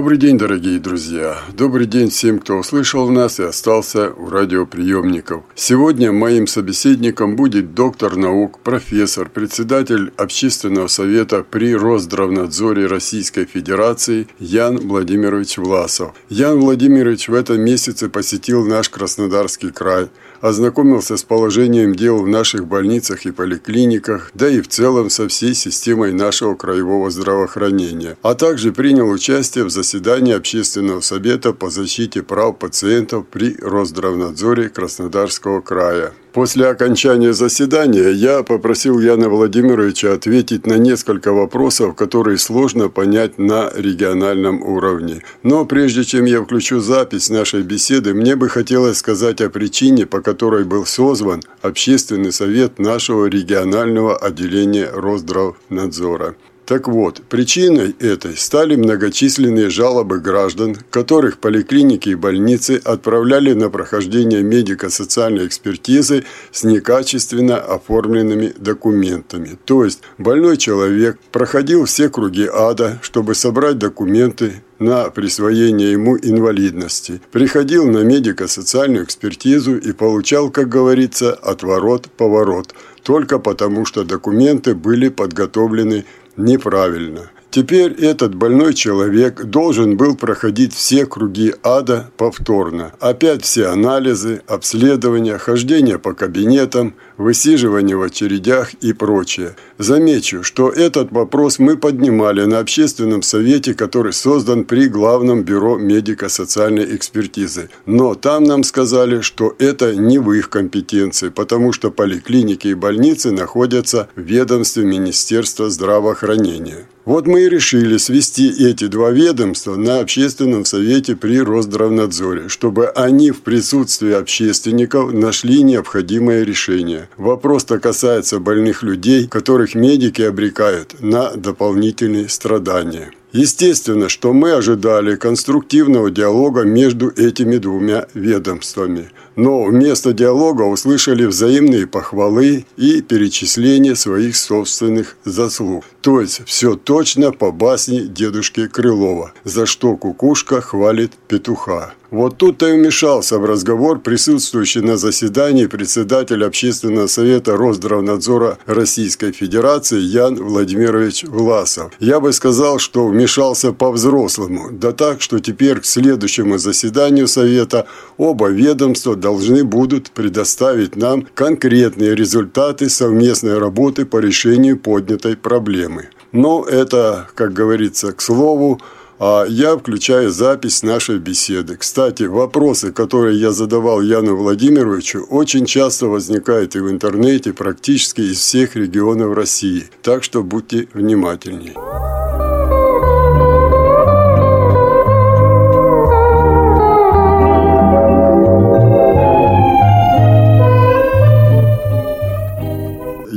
Добрый день, дорогие друзья! Добрый день всем, кто услышал нас и остался у радиоприемников. Сегодня моим собеседником будет доктор наук, профессор, председатель Общественного совета при Росздравнадзоре Российской Федерации Ян Владимирович Власов. Ян Владимирович в этом месяце посетил наш Краснодарский край – ознакомился с положением дел в наших больницах и поликлиниках, да и в целом со всей системой нашего краевого здравоохранения, а также принял участие в заседании Общественного совета по защите прав пациентов при Росздравнадзоре Краснодарского края. После окончания заседания я попросил Яна Владимировича ответить на несколько вопросов, которые сложно понять на региональном уровне. Но прежде чем я включу запись нашей беседы, мне бы хотелось сказать о причине, по которой был созван Общественный совет нашего регионального отделения Росздравнадзора. Так вот, причиной этой стали многочисленные жалобы граждан, которых поликлиники и больницы отправляли на прохождение медико-социальной экспертизы с некачественно оформленными документами. То есть больной человек проходил все круги ада, чтобы собрать документы, на присвоение ему инвалидности, приходил на медико-социальную экспертизу и получал, как говорится, отворот-поворот, только потому что документы были подготовлены неправильно. Теперь этот больной человек должен был проходить все круги ада повторно. Опять все анализы, обследования, хождение по кабинетам, высиживание в очередях и прочее. Замечу, что этот вопрос мы поднимали на общественном совете, который создан при Главном бюро медико-социальной экспертизы. Но там нам сказали, что это не в их компетенции, потому что поликлиники и больницы находятся в ведомстве Министерства здравоохранения. Вот мы и решили свести эти два ведомства на общественном совете при Росздравнадзоре, чтобы они в присутствии общественников нашли необходимое решение. Вопрос-то касается больных людей, которых медики обрекают на дополнительные страдания. Естественно, что мы ожидали конструктивного диалога между этими двумя ведомствами – но вместо диалога услышали взаимные похвалы и перечисление своих собственных заслуг. То есть все точно по басне дедушки Крылова, за что кукушка хвалит петуха. Вот тут-то и вмешался в разговор присутствующий на заседании председатель Общественного совета Росздравнадзора Российской Федерации Ян Владимирович Власов. Я бы сказал, что вмешался по-взрослому, да так, что теперь к следующему заседанию Совета оба ведомства должны будут предоставить нам конкретные результаты совместной работы по решению поднятой проблемы. Но это, как говорится, к слову, я включаю запись нашей беседы. Кстати, вопросы, которые я задавал Яну Владимировичу, очень часто возникают и в интернете практически из всех регионов России. Так что будьте внимательнее.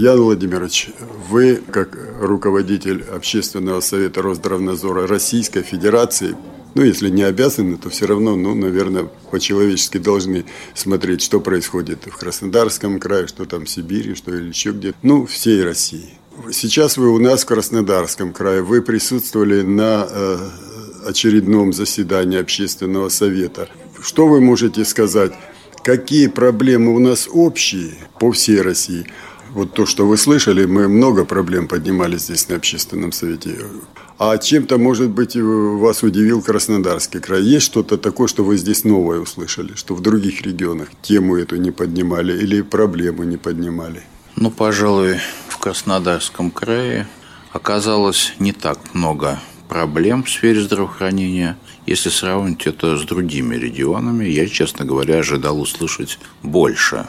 Ян Владимирович, вы, как руководитель Общественного совета Росздравнадзора Российской Федерации, ну, если не обязаны, то все равно, ну, наверное, по-человечески должны смотреть, что происходит в Краснодарском крае, что там в Сибири, что или еще где-то, ну, всей России. Сейчас вы у нас в Краснодарском крае, вы присутствовали на э, очередном заседании Общественного совета. Что вы можете сказать? Какие проблемы у нас общие по всей России – вот то, что вы слышали, мы много проблем поднимали здесь на общественном совете. А чем-то, может быть, вас удивил Краснодарский край. Есть что-то такое, что вы здесь новое услышали, что в других регионах тему эту не поднимали или проблему не поднимали? Ну, пожалуй, в Краснодарском крае оказалось не так много проблем в сфере здравоохранения. Если сравнить это с другими регионами, я, честно говоря, ожидал услышать больше.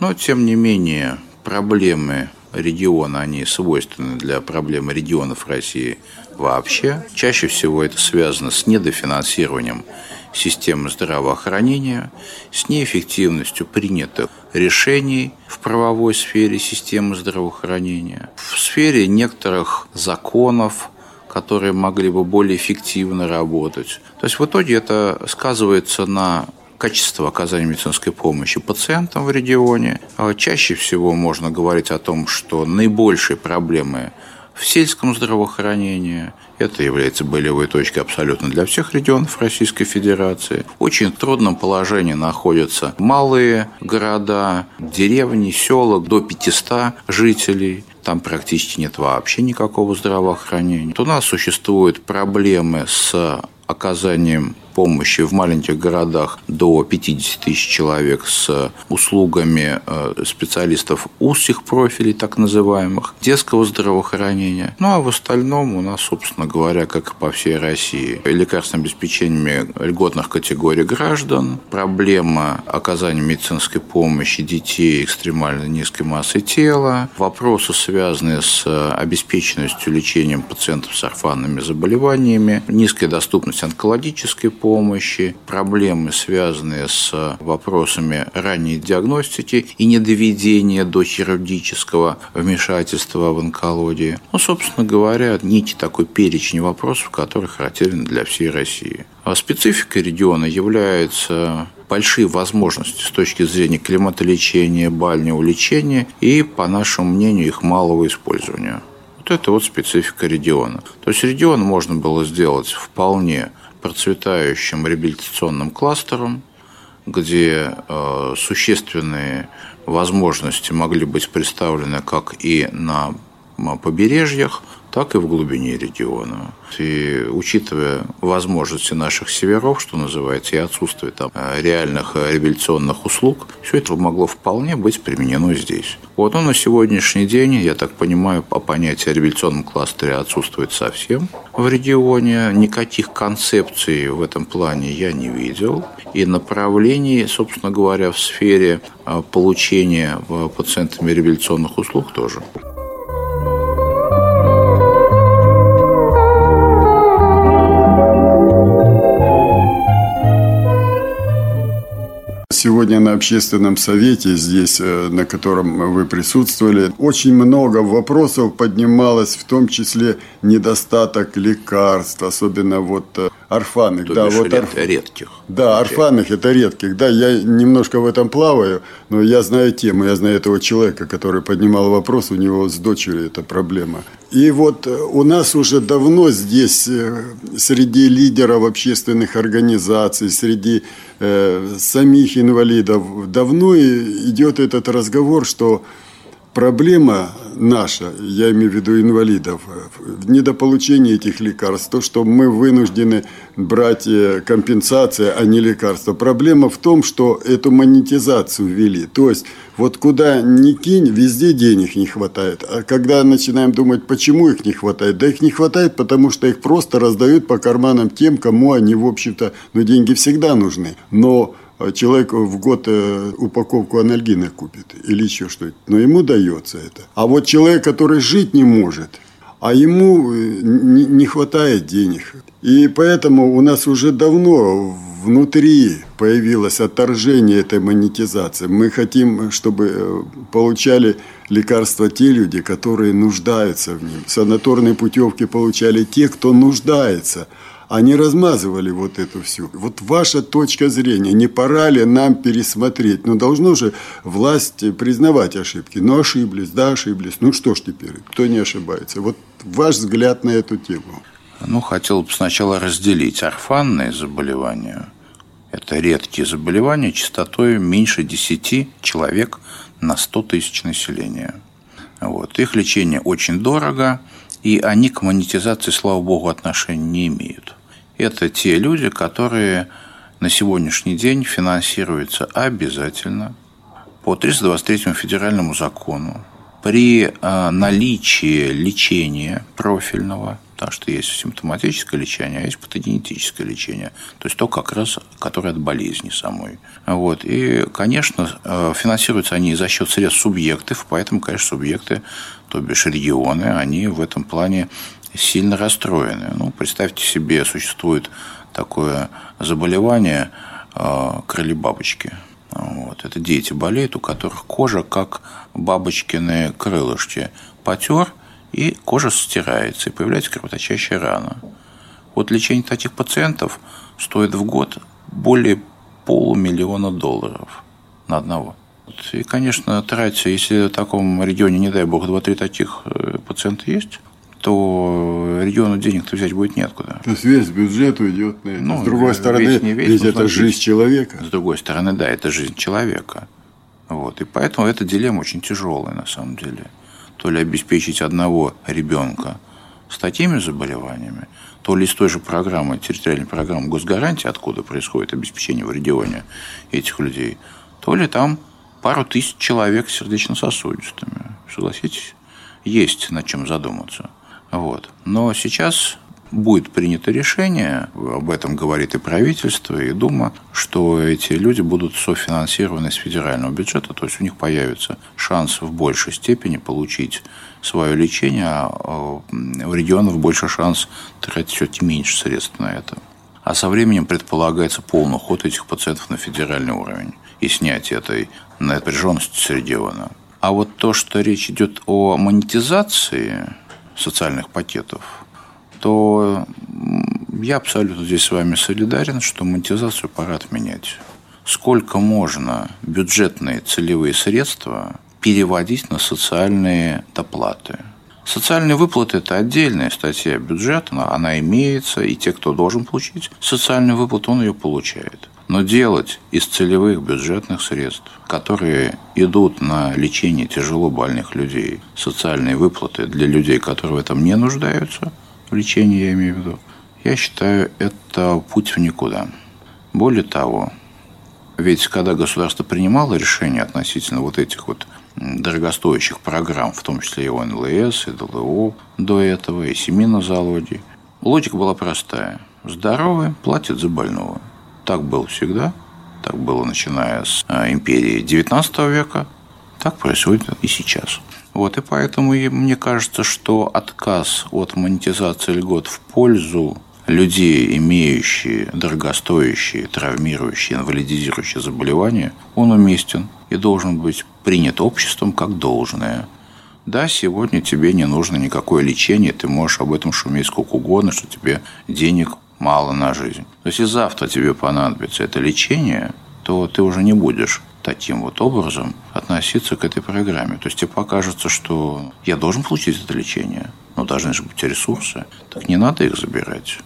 Но, тем не менее, проблемы региона, они свойственны для проблем регионов России вообще. Чаще всего это связано с недофинансированием системы здравоохранения, с неэффективностью принятых решений в правовой сфере системы здравоохранения, в сфере некоторых законов, которые могли бы более эффективно работать. То есть в итоге это сказывается на качество оказания медицинской помощи пациентам в регионе. А чаще всего можно говорить о том, что наибольшие проблемы в сельском здравоохранении. Это является болевой точкой абсолютно для всех регионов Российской Федерации. В очень трудном положении находятся малые города, деревни, села до 500 жителей. Там практически нет вообще никакого здравоохранения. Вот у нас существуют проблемы с оказанием помощи в маленьких городах до 50 тысяч человек с услугами э, специалистов узких профилей, так называемых, детского здравоохранения. Ну а в остальном у нас, собственно говоря, как и по всей России, лекарственным обеспечениями льготных категорий граждан, проблема оказания медицинской помощи детей экстремально низкой массы тела, вопросы, связанные с обеспеченностью лечением пациентов с орфанными заболеваниями, низкая доступность онкологической помощи, проблемы, связанные с вопросами ранней диагностики и недоведения до хирургического вмешательства в онкологии. Ну, собственно говоря, некий такой перечень вопросов, который характерен для всей России. А спецификой региона является большие возможности с точки зрения климатолечения, бального лечения и, по нашему мнению, их малого использования. Вот это вот специфика региона. То есть регион можно было сделать вполне процветающим реабилитационным кластером, где э, существенные возможности могли быть представлены как и на побережьях, так и в глубине региона. И учитывая возможности наших северов, что называется, и отсутствие там э, реальных э, реабилитационных услуг, все это могло вполне быть применено здесь. Вот, но на сегодняшний день, я так понимаю, по понятию о реабилитационном кластере отсутствует совсем в регионе. Никаких концепций в этом плане я не видел. И направлений, собственно говоря, в сфере э, получения пациентами реабилитационных услуг тоже. Сегодня на общественном совете, здесь, э, на котором вы присутствовали, очень много вопросов поднималось, в том числе недостаток лекарств, особенно вот э, орфанных. Да, вот ред, орф... редких. Да, орфанных это редких. Да, я немножко в этом плаваю, но я знаю тему, я знаю этого человека, который поднимал вопрос, у него с дочерью эта проблема. И вот э, у нас уже давно здесь среди лидеров общественных организаций, среди э, самих инвалидов давно идет этот разговор, что проблема наша, я имею в виду инвалидов, в недополучении этих лекарств, то, что мы вынуждены брать э, компенсации, а не лекарства. Проблема в том, что эту монетизацию ввели. То есть, вот куда ни кинь, везде денег не хватает. А когда начинаем думать, почему их не хватает, да их не хватает, потому что их просто раздают по карманам тем, кому они, в общем-то, ну, деньги всегда нужны. Но человек в год э, упаковку анальгина купит или еще что-то, но ему дается это. А вот человек, который жить не может, а ему э, не хватает денег. И поэтому у нас уже давно внутри появилось отторжение этой монетизации. Мы хотим, чтобы э, получали лекарства те люди, которые нуждаются в нем. Санаторные путевки получали те, кто нуждается – они размазывали вот эту всю. Вот ваша точка зрения, не пора ли нам пересмотреть? Ну, должно же власть признавать ошибки. Ну, ошиблись, да, ошиблись. Ну, что ж теперь, кто не ошибается? Вот ваш взгляд на эту тему. Ну, хотел бы сначала разделить орфанные заболевания. Это редкие заболевания частотой меньше 10 человек на 100 тысяч населения. Вот. Их лечение очень дорого – и они к монетизации, слава богу, отношения не имеют. Это те люди, которые на сегодняшний день финансируются обязательно по 323 федеральному закону при э, наличии лечения профильного, потому что есть симптоматическое лечение, а есть патогенетическое лечение, то есть то как раз, которое от болезни самой. Вот. И, конечно, э, финансируются они за счет средств субъектов, поэтому, конечно, субъекты, то бишь регионы, они в этом плане сильно расстроены. Ну, представьте себе, существует такое заболевание э, крылья бабочки. Вот. Это дети болеют, у которых кожа как бабочкины крылышки. Потер, и кожа стирается, и появляется кровоточащая рана. Вот лечение таких пациентов стоит в год более полумиллиона долларов на одного. И, конечно, тратя, если в таком регионе, не дай бог, 2-3 таких э, пациента есть, то региону денег-то взять будет неоткуда. То есть весь бюджет уйдет на это. Ну, с другой стороны, весь, не весь, ведь это жизнь человека. С другой стороны, да, это жизнь человека. Вот. И поэтому эта дилемма очень тяжелая на самом деле. То ли обеспечить одного ребенка с такими заболеваниями, то ли из той же программы, территориальной программы госгарантии, откуда происходит обеспечение в регионе этих людей, то ли там пару тысяч человек с сердечно-сосудистыми. Согласитесь? Есть над чем задуматься. Вот. Но сейчас будет принято решение, об этом говорит и правительство, и Дума, что эти люди будут софинансированы с федерального бюджета, то есть у них появится шанс в большей степени получить свое лечение, а в регионах больше шанс тратить все-таки меньше средств на это. А со временем предполагается полный уход этих пациентов на федеральный уровень и снятие этой напряженности с региона. А вот то, что речь идет о монетизации социальных пакетов, то я абсолютно здесь с вами солидарен, что монетизацию пора отменять. Сколько можно бюджетные целевые средства переводить на социальные доплаты? Социальные выплаты – это отдельная статья бюджета, она имеется, и те, кто должен получить социальную выплату, он ее получает. Но делать из целевых бюджетных средств, которые идут на лечение тяжело больных людей, социальные выплаты для людей, которые в этом не нуждаются – лечения я имею в виду, я считаю, это путь в никуда. Более того, ведь когда государство принимало решение относительно вот этих вот дорогостоящих программ, в том числе и ОНЛС, и ДЛО до этого, и семьи на залоде, логика была простая. Здоровый платит за больного. Так было всегда. Так было начиная с а, империи XIX века. Так происходит и сейчас. Вот, и поэтому мне кажется, что отказ от монетизации льгот в пользу людей, имеющие дорогостоящие, травмирующие, инвалидизирующие заболевания, он уместен и должен быть принят обществом как должное. Да, сегодня тебе не нужно никакое лечение, ты можешь об этом шуметь сколько угодно, что тебе денег мало на жизнь. Но если завтра тебе понадобится это лечение, то ты уже не будешь таким вот образом относиться к этой программе. То есть тебе покажется, что я должен получить это лечение, но должны же быть ресурсы. Так не надо их забирать.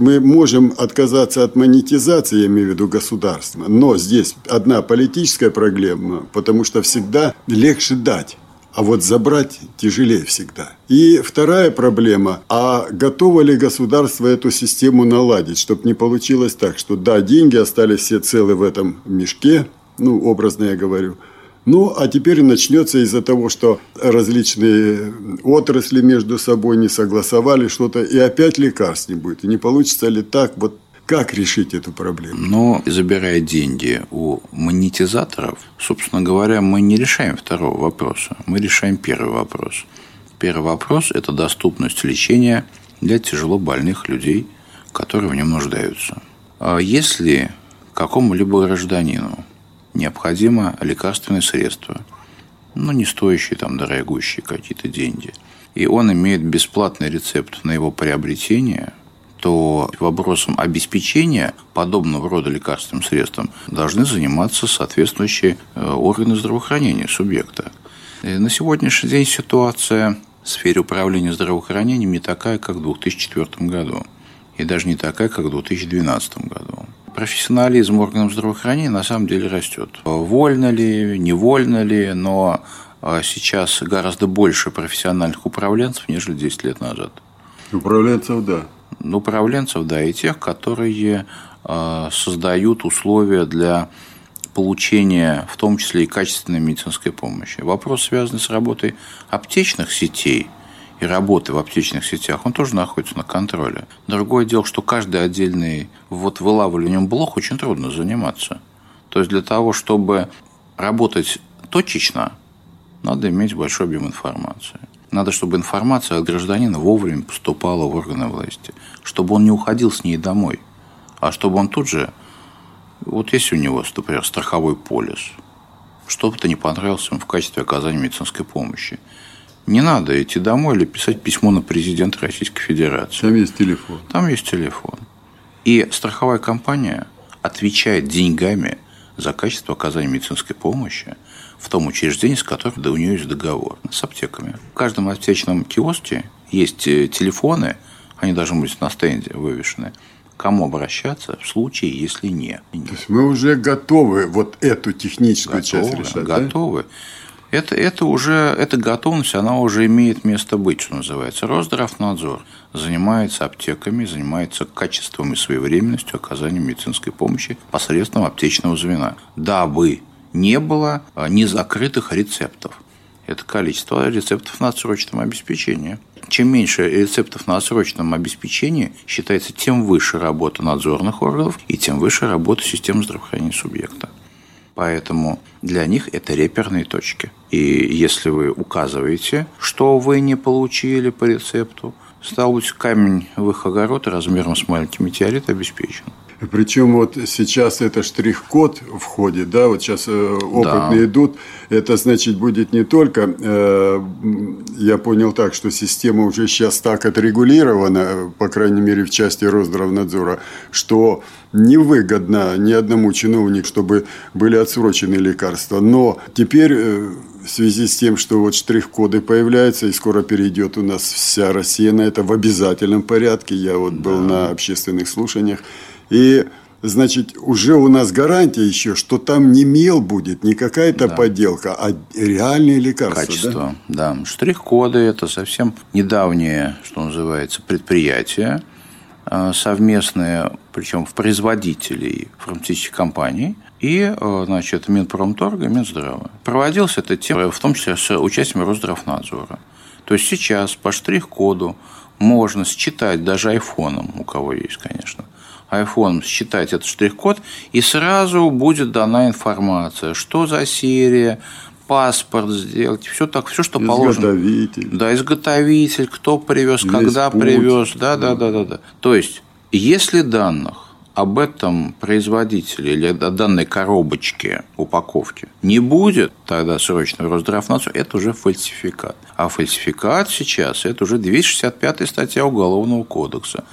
Мы можем отказаться от монетизации, я имею в виду государства, но здесь одна политическая проблема, потому что всегда легче дать. А вот забрать тяжелее всегда. И вторая проблема, а готово ли государство эту систему наладить, чтобы не получилось так, что да, деньги остались все целы в этом мешке, ну, образно я говорю, ну, а теперь начнется из-за того, что различные отрасли между собой не согласовали что-то, и опять лекарств не будет. И не получится ли так, вот как решить эту проблему? Но забирая деньги у монетизаторов, собственно говоря, мы не решаем второго вопроса, мы решаем первый вопрос. Первый вопрос – это доступность лечения для тяжело больных людей, которые в нем нуждаются. А если какому-либо гражданину необходимо лекарственное средство, ну, не стоящие там дорогущие какие-то деньги, и он имеет бесплатный рецепт на его приобретение, то вопросом обеспечения подобного рода лекарственным средством должны заниматься соответствующие э, органы здравоохранения субъекта. И на сегодняшний день ситуация в сфере управления здравоохранением не такая, как в 2004 году, и даже не такая, как в 2012 году профессионализм органов здравоохранения на самом деле растет. Вольно ли, невольно ли, но а, сейчас гораздо больше профессиональных управленцев, нежели 10 лет назад. Управленцев, да. Управленцев, да, и тех, которые а, создают условия для получения, в том числе и качественной медицинской помощи. Вопрос, связанный с работой аптечных сетей и работы в аптечных сетях, он тоже находится на контроле. Другое дело, что каждый отдельный вот вылавливанием блох очень трудно заниматься. То есть для того, чтобы работать точечно, надо иметь большой объем информации. Надо, чтобы информация от гражданина вовремя поступала в органы власти, чтобы он не уходил с ней домой, а чтобы он тут же, вот есть у него, например, страховой полис, что-то не понравилось ему в качестве оказания медицинской помощи. Не надо идти домой или писать письмо на президента Российской Федерации. Там есть телефон. Там есть телефон. И страховая компания отвечает деньгами за качество оказания медицинской помощи в том учреждении, с которым да, у нее есть договор с аптеками. В каждом аптечном киоске есть э, телефоны, они должны быть на стенде вывешены, кому обращаться в случае, если не. То есть мы уже готовы вот эту техническую готовы, часть решать, Готовы. Да? Это, это уже, эта готовность, она уже имеет место быть, что называется. Росздравнадзор занимается аптеками, занимается качеством и своевременностью оказания медицинской помощи посредством аптечного звена, дабы не было а, незакрытых рецептов. Это количество рецептов на отсрочном обеспечении. Чем меньше рецептов на отсрочном обеспечении, считается, тем выше работа надзорных органов и тем выше работа системы здравоохранения субъекта. Поэтому для них это реперные точки. И если вы указываете, что вы не получили по рецепту, стал быть, камень в их огород размером с маленький метеорит обеспечен. Причем вот сейчас это штрих-код входит, да, вот сейчас э, опытные да. идут. Это значит будет не только, э, я понял так, что система уже сейчас так отрегулирована, по крайней мере в части Росздравнадзора, что невыгодно ни одному чиновнику, чтобы были отсрочены лекарства. Но теперь э, в связи с тем, что вот штрих-коды появляются, и скоро перейдет у нас вся Россия на это в обязательном порядке. Я вот был да. на общественных слушаниях. И значит, уже у нас гарантия еще, что там не мел будет, не какая-то да. подделка, а реальные лекарства. Качество, да. да. Штрих-коды – это совсем недавнее, что называется, предприятие, а, совместное, причем в производителей фармацевтических компаний, и, а, значит, Минпромторга и Минздрава. Проводился это тем, в том числе с участием Росздравнадзора. То есть сейчас по штрих-коду можно считать даже айфоном, у кого есть, конечно – iPhone считать этот штрих-код, и сразу будет дана информация, что за серия, паспорт сделать, все так, все, что положено. Изготовитель. Да, изготовитель, кто привез, Весь когда путь. привез, да, да, да, да, да. То есть, если данных об этом производителе или о данной коробочке упаковки не будет, тогда срочно Росздравнадзор, это уже фальсификат. А фальсификат сейчас – это уже 265 статья Уголовного кодекса.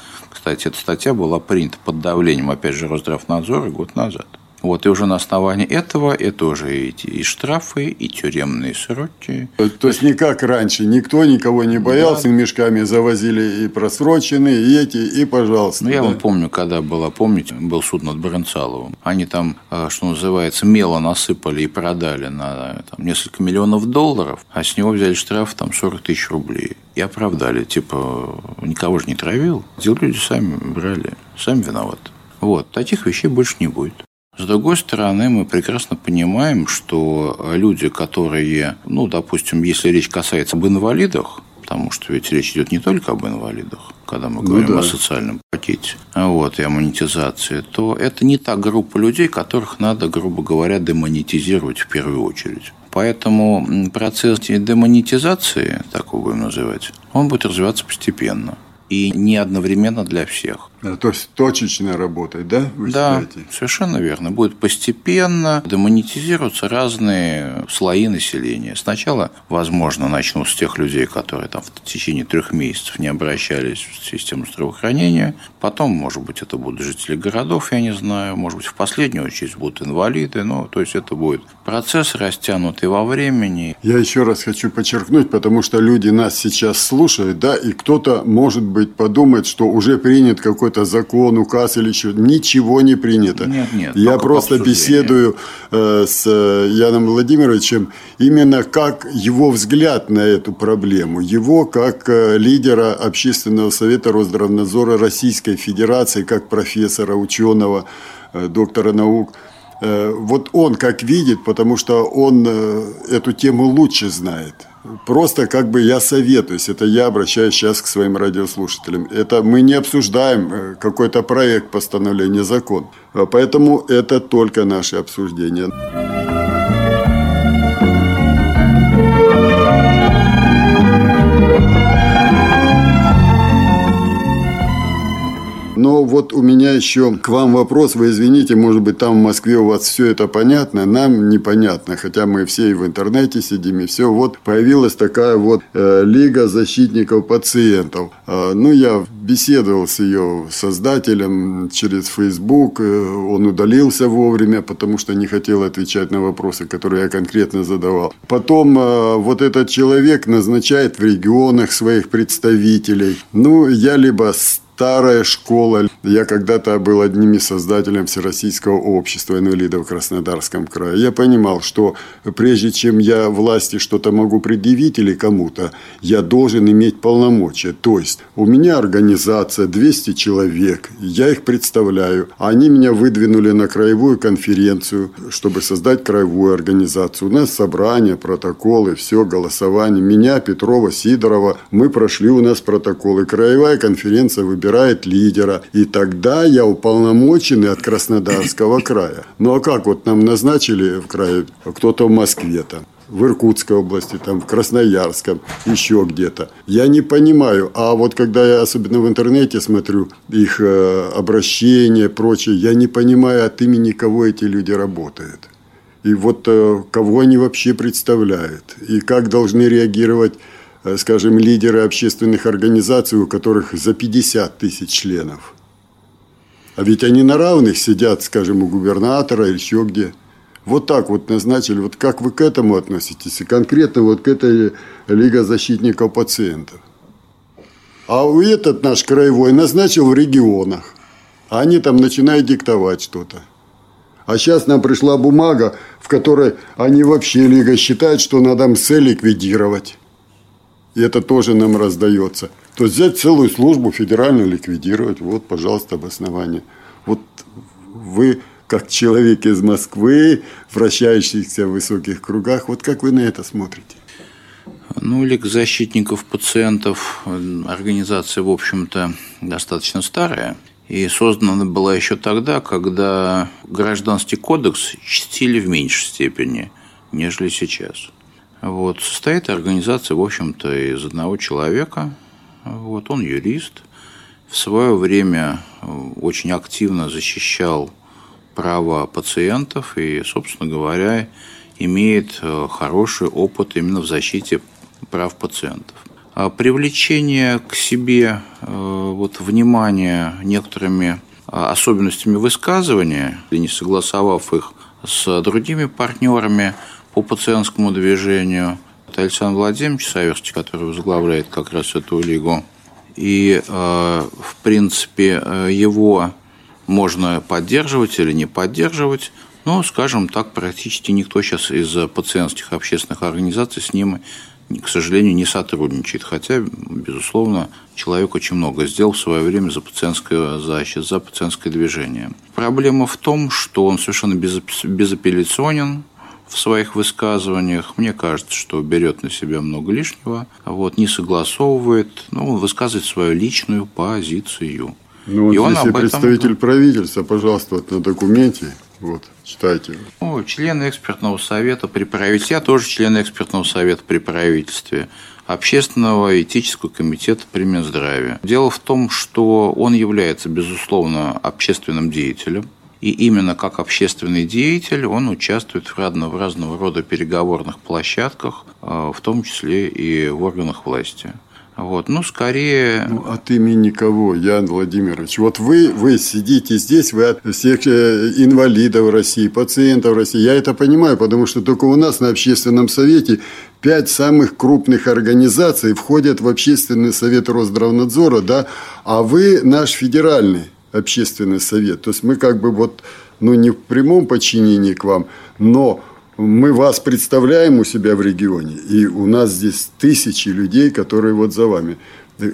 Кстати, эта статья была принята под давлением, опять же, Росздравнадзора год назад. Вот, и уже на основании этого это уже и, и штрафы, и тюремные сроки. То, то есть не как раньше, никто никого не боялся, да. мешками завозили и просроченные, и эти, и пожалуйста. Ну, я да. вам помню, когда было, помните, был суд над Баранцаловым. Они там, э, что называется, мело насыпали и продали на там, несколько миллионов долларов, а с него взяли штраф там 40 тысяч рублей. И оправдали, типа, никого же не травил. Эти люди сами брали, сами виноваты. Вот, таких вещей больше не будет. С другой стороны, мы прекрасно понимаем, что люди, которые, ну, допустим, если речь касается об инвалидах, потому что ведь речь идет не только об инвалидах, когда мы ну говорим ну, да. о социальном пакете вот, и о монетизации, то это не та группа людей, которых надо, грубо говоря, демонетизировать в первую очередь. Поэтому процесс демонетизации, так его будем называть, он будет развиваться постепенно и не одновременно для всех. То есть точечно работать, да? Вы да, считаете? совершенно верно. Будет постепенно демонетизироваться разные слои населения. Сначала, возможно, начнут с тех людей, которые там в течение трех месяцев не обращались в систему здравоохранения. Потом, может быть, это будут жители городов, я не знаю. Может быть, в последнюю очередь будут инвалиды. Ну, то есть это будет процесс растянутый во времени. Я еще раз хочу подчеркнуть, потому что люди нас сейчас слушают, да, и кто-то, может быть, подумает, что уже принят какой-то какой-то закон, указ или еще. Ничего не принято. Нет, нет. Я просто беседую э, с э, Яном Владимировичем именно как его взгляд на эту проблему. Его как э, лидера Общественного совета Росздравнадзора Российской Федерации, как профессора, ученого, доктора наук. Вот он как видит, потому что он эту тему лучше знает Просто как бы я советуюсь, это я обращаюсь сейчас к своим радиослушателям. Это мы не обсуждаем э, какой-то проект постановления закон. Поэтому это только наши обсуждения. Но вот у меня еще к вам вопрос. Вы извините, может быть, там в Москве у вас все это понятно, нам непонятно. Хотя мы все и в интернете сидим, и все. Вот появилась такая вот э, Лига защитников пациентов. Э, ну, я беседовал с ее создателем через Facebook. Э, он удалился вовремя, потому что не хотел отвечать на вопросы, которые я конкретно задавал. Потом э, вот этот человек назначает в регионах своих представителей. Ну, я либо старая школа. Я когда-то был одним из создателей Всероссийского общества инвалидов в Краснодарском крае. Я понимал, что прежде чем я власти что-то могу предъявить или кому-то, я должен иметь полномочия. То есть у меня организация 200 человек, я их представляю. Они меня выдвинули на краевую конференцию, чтобы создать краевую организацию. У нас собрание, протоколы, все, голосование. Меня, Петрова, Сидорова, мы прошли у нас протоколы. Краевая конференция выбирает выбирает лидера. И тогда я уполномоченный от Краснодарского края. Ну а как вот нам назначили в крае кто-то в Москве там? в Иркутской области, там, в Красноярском, еще где-то. Я не понимаю. А вот когда я особенно в интернете смотрю их э, обращения, прочее, я не понимаю, от имени кого эти люди работают. И вот э, кого они вообще представляют. И как должны реагировать скажем, лидеры общественных организаций, у которых за 50 тысяч членов. А ведь они на равных сидят, скажем, у губернатора или еще где. Вот так вот назначили. Вот как вы к этому относитесь? И конкретно вот к этой Лига защитников пациентов. А этот наш краевой назначил в регионах. А они там начинают диктовать что-то. А сейчас нам пришла бумага, в которой они вообще Лига считает, что надо МС ликвидировать и это тоже нам раздается. То взять целую службу федеральную ликвидировать, вот, пожалуйста, обоснование. Вот вы, как человек из Москвы, вращающийся в высоких кругах, вот как вы на это смотрите? Ну, Лига защитников пациентов, организация, в общем-то, достаточно старая. И создана была еще тогда, когда гражданский кодекс чтили в меньшей степени, нежели сейчас. Вот. Состоит организация, в общем-то, из одного человека. Вот. Он юрист. В свое время э, очень активно защищал права пациентов и, собственно говоря, имеет э, хороший опыт именно в защите прав пациентов. А привлечение к себе э, вот, внимания некоторыми особенностями высказывания, не согласовав их с другими партнерами, по пациентскому движению. Это Александр Владимирович Саверский, который возглавляет как раз эту лигу. И, э, в принципе, э, его можно поддерживать или не поддерживать, но, скажем так, практически никто сейчас из пациентских общественных организаций с ним, к сожалению, не сотрудничает. Хотя, безусловно, человек очень много сделал в свое время за пациентское защиту, за пациентское движение. Проблема в том, что он совершенно безапелляционен, в своих высказываниях. Мне кажется, что берет на себя много лишнего, вот, не согласовывает, ну, высказывает свою личную позицию. Ну, вот и он этом... представитель правительства, пожалуйста, вот на документе, вот, читайте. Ну, члены экспертного совета при правительстве, я тоже член экспертного совета при правительстве, Общественного этического комитета при Минздраве. Дело в том, что он является, безусловно, общественным деятелем, и именно как общественный деятель он участвует в разного, в разного рода переговорных площадках, э, в том числе и в органах власти. Вот, ну, скорее... Ну, от имени кого, Ян Владимирович? Вот вы, вы сидите здесь, вы от всех э, инвалидов России, пациентов России. Я это понимаю, потому что только у нас на общественном совете пять самых крупных организаций входят в общественный совет Росздравнадзора, да, а вы наш федеральный общественный совет. То есть мы как бы вот, ну не в прямом подчинении к вам, но мы вас представляем у себя в регионе, и у нас здесь тысячи людей, которые вот за вами.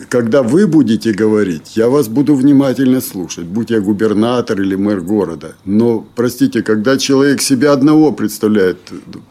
Когда вы будете говорить, я вас буду внимательно слушать, будь я губернатор или мэр города. Но, простите, когда человек себя одного представляет,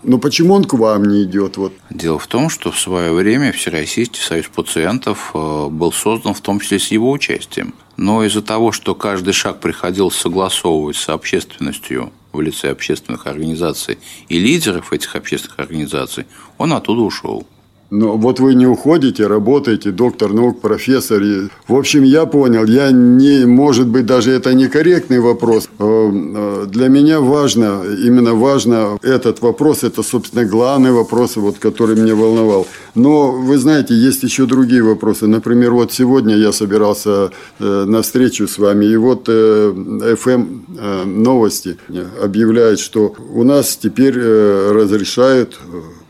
ну почему он к вам не идет? Вот? Дело в том, что в свое время Всероссийский союз пациентов э, был создан в том числе с его участием. Но из-за того, что каждый шаг приходилось согласовывать с общественностью в лице общественных организаций и лидеров этих общественных организаций, он оттуда ушел. Но вот вы не уходите, работаете, доктор наук, профессор. В общем, я понял, я не, может быть, даже это некорректный вопрос. Э, э, для меня важно, именно важно этот вопрос, это, собственно, главный вопрос, вот, который меня волновал. Но, вы знаете, есть еще другие вопросы. Например, вот сегодня я собирался э, на встречу с вами, и вот FM новости объявляют, что у нас теперь разрешают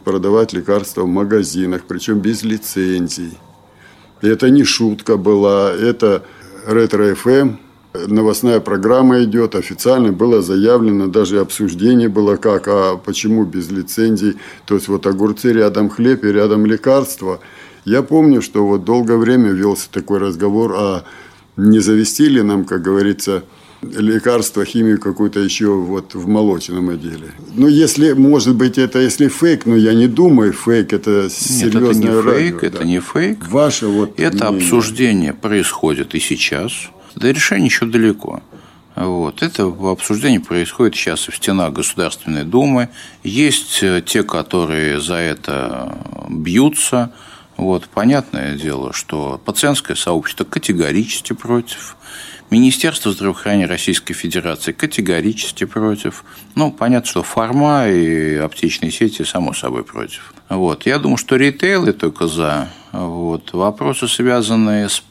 продавать лекарства в магазинах, причем без лицензий. это не шутка была, это ретро-ФМ, новостная программа идет, официально было заявлено, даже обсуждение было как, а почему без лицензий, то есть вот огурцы рядом хлеб и рядом лекарства. Я помню, что вот долгое время велся такой разговор, а не завести ли нам, как говорится, лекарства, химию какую-то еще вот в молочном отделе. Ну, если, может быть, это если фейк, но я не думаю, фейк это серьезное Нет, это не радио, фейк, да. это не фейк. Ваше вот Это мнение. обсуждение происходит и сейчас. До решения еще далеко. Вот. Это обсуждение происходит сейчас в стенах Государственной Думы. Есть э, те, которые за это бьются. Вот. Понятное дело, что пациентское сообщество категорически против. Министерство здравоохранения Российской Федерации категорически против. Ну, понятно, что фарма и аптечные сети, само собой, против. Вот. Я думаю, что ритейлы только за. Вот. Вопросы, связанные с,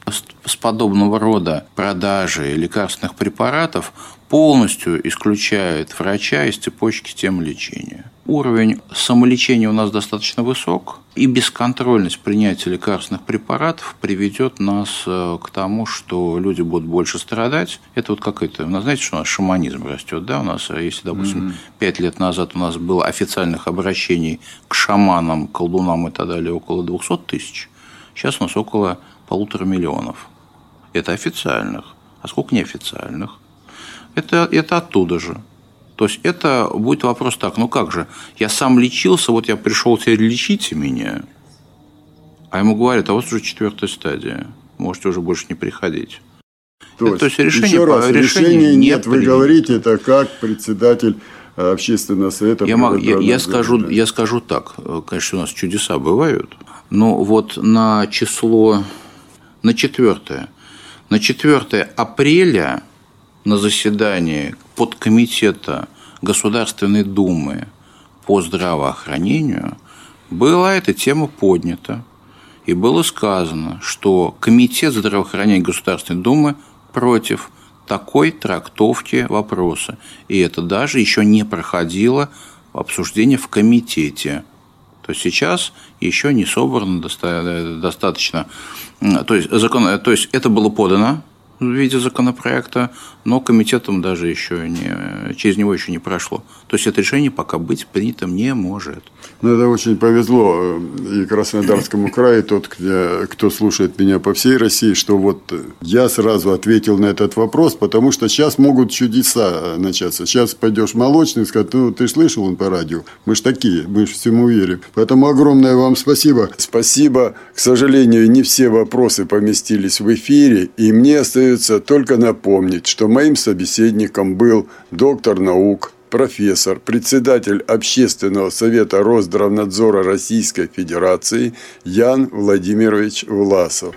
с подобного рода продажей лекарственных препаратов, полностью исключают врача из цепочки тем лечения. Уровень самолечения у нас достаточно высок, и бесконтрольность принятия лекарственных препаратов приведет нас э, к тому, что люди будут больше страдать. Это вот какой-то, ну, знаете, что у нас шаманизм растет, да, у нас, э, если, допустим, пять mm-hmm. лет назад у нас было официальных обращений к шаманам, колдунам и так далее около 200 тысяч, сейчас у нас около полутора миллионов. Это официальных. А сколько неофициальных? Это, это оттуда же. То есть это будет вопрос так, ну как же, я сам лечился, вот я пришел, теперь лечите меня. А ему говорят, а вот уже четвертая стадия, можете уже больше не приходить. То, это, есть, то есть решение, еще раз, решения, решения нет, вы говорите это как председатель общественного совета. Я, могу, я, я, скажу, я скажу так, конечно, у нас чудеса бывают, но вот на число, на четвертое, на 4 апреля на заседании подкомитета Государственной Думы по здравоохранению была эта тема поднята. И было сказано, что Комитет здравоохранения Государственной Думы против такой трактовки вопроса. И это даже еще не проходило обсуждение в комитете. То есть сейчас еще не собрано достаточно. То есть, закон, то есть это было подано в виде законопроекта, но комитетом даже еще не, через него еще не прошло. То есть это решение пока быть принятым не может. Ну, это очень повезло э, и Краснодарскому краю, тот, кто, кто слушает меня по всей России, что вот я сразу ответил на этот вопрос, потому что сейчас могут чудеса начаться. Сейчас пойдешь молочный, скажет, ну, ты слышал он по радио? Мы ж такие, мы ж всему верим. Поэтому огромное вам спасибо. Спасибо. К сожалению, не все вопросы поместились в эфире, и мне остается только напомнить, что моим собеседником был доктор наук, профессор, председатель Общественного совета Росздравнадзора Российской Федерации Ян Владимирович Власов.